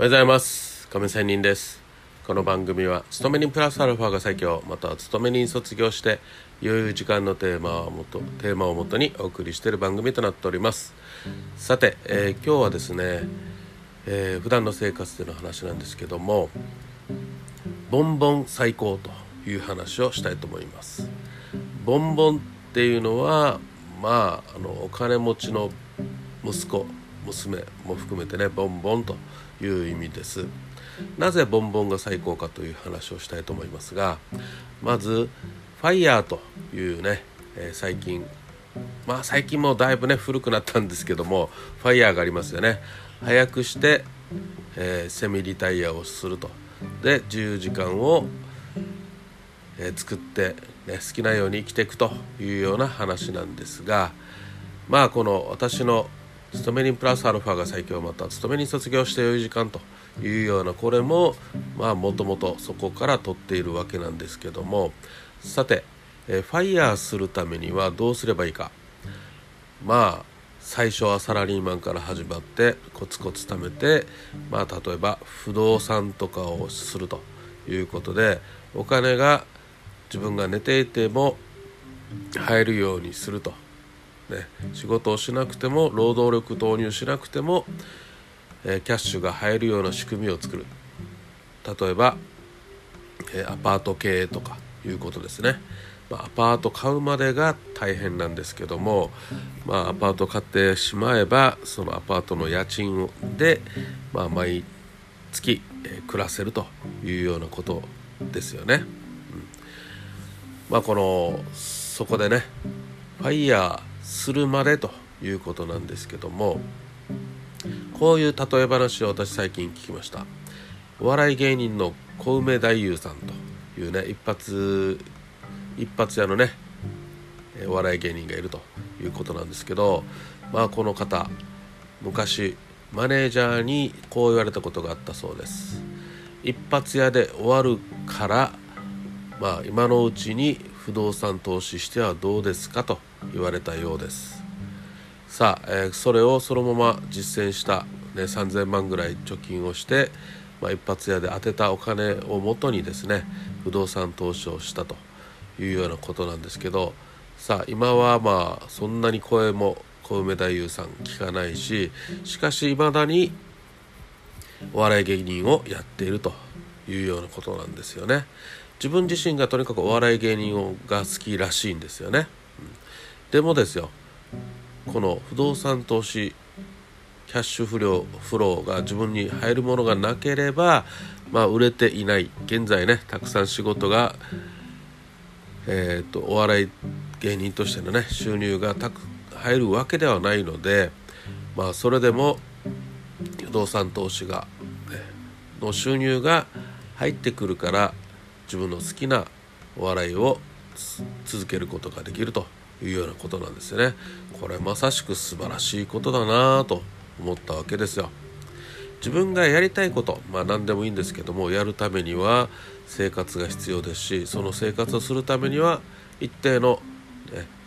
おはようございます。亀仙人です。この番組は勤め人プラスアルファが最強。または勤め人卒業して余裕時間のテーマをもとテーマをもとにお送りしている番組となっております。さて、えー、今日はですね、えー、普段の生活での話なんですけどもボンボン最高という話をしたいと思います。ボンボンっていうのはまああのお金持ちの息子娘も含めてねボンボンという意味です。なぜボンボンが最高かという話をしたいと思いますがまずファイヤーというね、えー、最近まあ最近もだいぶね古くなったんですけどもファイヤーがありますよね。早くして、えー、セミリタイヤをすると。で自由時間を、えー、作ってね、好きなように生きていくというような話なんですがまあこの私の勤め人プラスアルファが最強また勤め人卒業して良い時間というようなこれもまあもともとそこから取っているわけなんですけども。さて、えファイヤーするためにはどうすればいいか。まあ最初はサラリーマンから始まってコツコツ貯めてまあ例えば不動産とかをするということでお金が自分が寝ていても入るようにすると、ね、仕事をしなくても労働力投入しなくても、えー、キャッシュが入るような仕組みを作る。例えば、えー、アパート経営とかいうことですね、まあ、アパート買うまでが大変なんですけども、まあ、アパート買ってしまえばそのアパートの家賃で、まあ、毎月、えー、暮らせるというようなことですよね。うん。まあこのそこでねファイヤーするまでということなんですけどもこういう例え話を私最近聞きました。お笑い芸人の小梅太夫さんというね一発一発屋のねお笑い芸人がいるということなんですけどまあこの方昔マネージャーにこう言われたことがあったそうです。一発屋で終わるからまあ、今のうちに不動産投資してはどうですかと言われたようですさあ、えー、それをそのまま実践した、ね、3000万ぐらい貯金をして、まあ、一発屋で当てたお金をもとにですね不動産投資をしたというようなことなんですけどさあ今はまあそんなに声も小梅太夫さん聞かないししかしいまだにお笑い芸人をやっているというようなことなんですよね。自分自身がとにかくお笑い芸人をが好きらしいんですよね、うん、でもですよこの不動産投資キャッシュフローフローが自分に入るものがなければ、まあ、売れていない現在ねたくさん仕事が、えーと、お笑い芸人としてのね収入がたく入るわけではないので、まあ、それでも不動産投資が、の収入が入ってくるから自分の好きなお笑いを続けることができるというようなことなんですよね。これまさしく素晴らしいことだなと思ったわけですよ。自分がやりたいことまあ何でもいいんですけどもやるためには生活が必要ですしその生活をするためには一定の、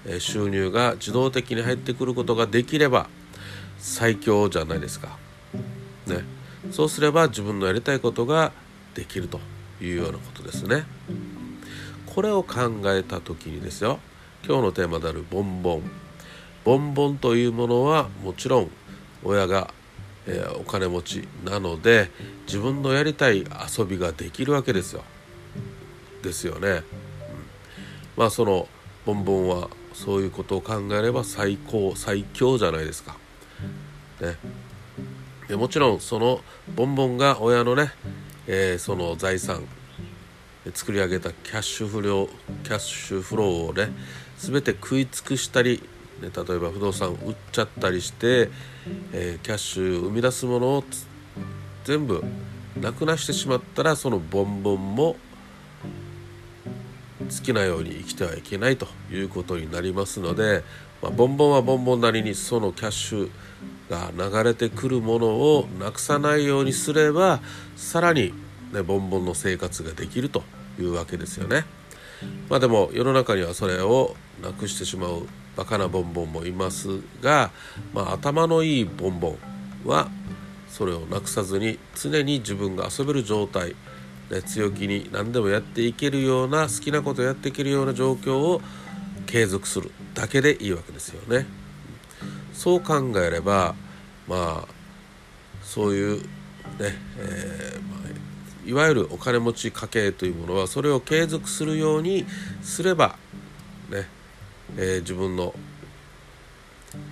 ね、収入が自動的に入ってくることができれば最強じゃないですか。ね、そうすれば自分のやりたいことができるというようなことですね。これを考えた時にですよ今日のテーマであるボンボンボンボンというものはもちろん親が、えー、お金持ちなので自分のやりたい遊びができるわけですよ。ですよね。うん、まあそのボンボンはそういうことを考えれば最高最強じゃないですか。ね、でもちろんそのボンボンが親のねえー、その財産作り上げたキャッシュ不良キャッシュフローをね全て食い尽くしたり、ね、例えば不動産売っちゃったりして、えー、キャッシュ生み出すものを全部なくなしてしまったらそのボンボンも好きなように生きてはいけないということになりますので、まあ、ボンボンはボンボンなりにそのキャッシュが流れてくるものをなくさないようにすればさらに、ね、ボンボンの生活ができるというわけですよね。まあでも世の中にはそれをなくしてしまうバカなボンボンもいますが、まあ、頭のいいボンボンはそれをなくさずに常に自分が遊べる状態ね、強気に何でもやっていけるような好きなことやっていけるような状況を継続するだけでいいわけですよね。そう考えればまあそういうね、えー、まあ、いわゆるお金持ち家計というものはそれを継続するようにすればね、えー、自分の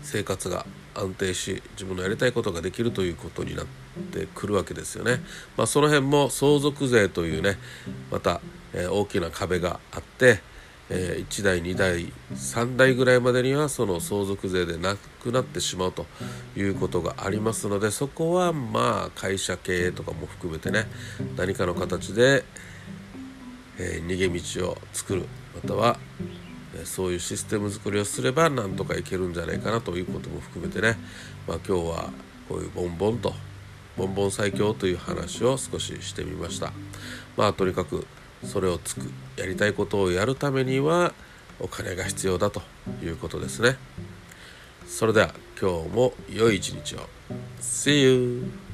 生活が安定し自分のやりたいことができるということになってくるわけですよね。まあ、その辺も相続税というねまた、えー、大きな壁があって、えー、1代2代3代ぐらいまでにはその相続税でなくなってしまうということがありますのでそこはまあ会社経営とかも含めてね何かの形で、えー、逃げ道を作るまたはそういうシステム作りをすればなんとかいけるんじゃないかなということも含めてね、まあ、今日はこういうボンボンとボンボン最強という話を少ししてみました。まあとにかくそれをつくやりたいことをやるためにはお金が必要だということですね。それでは今日も良い一日を。See you!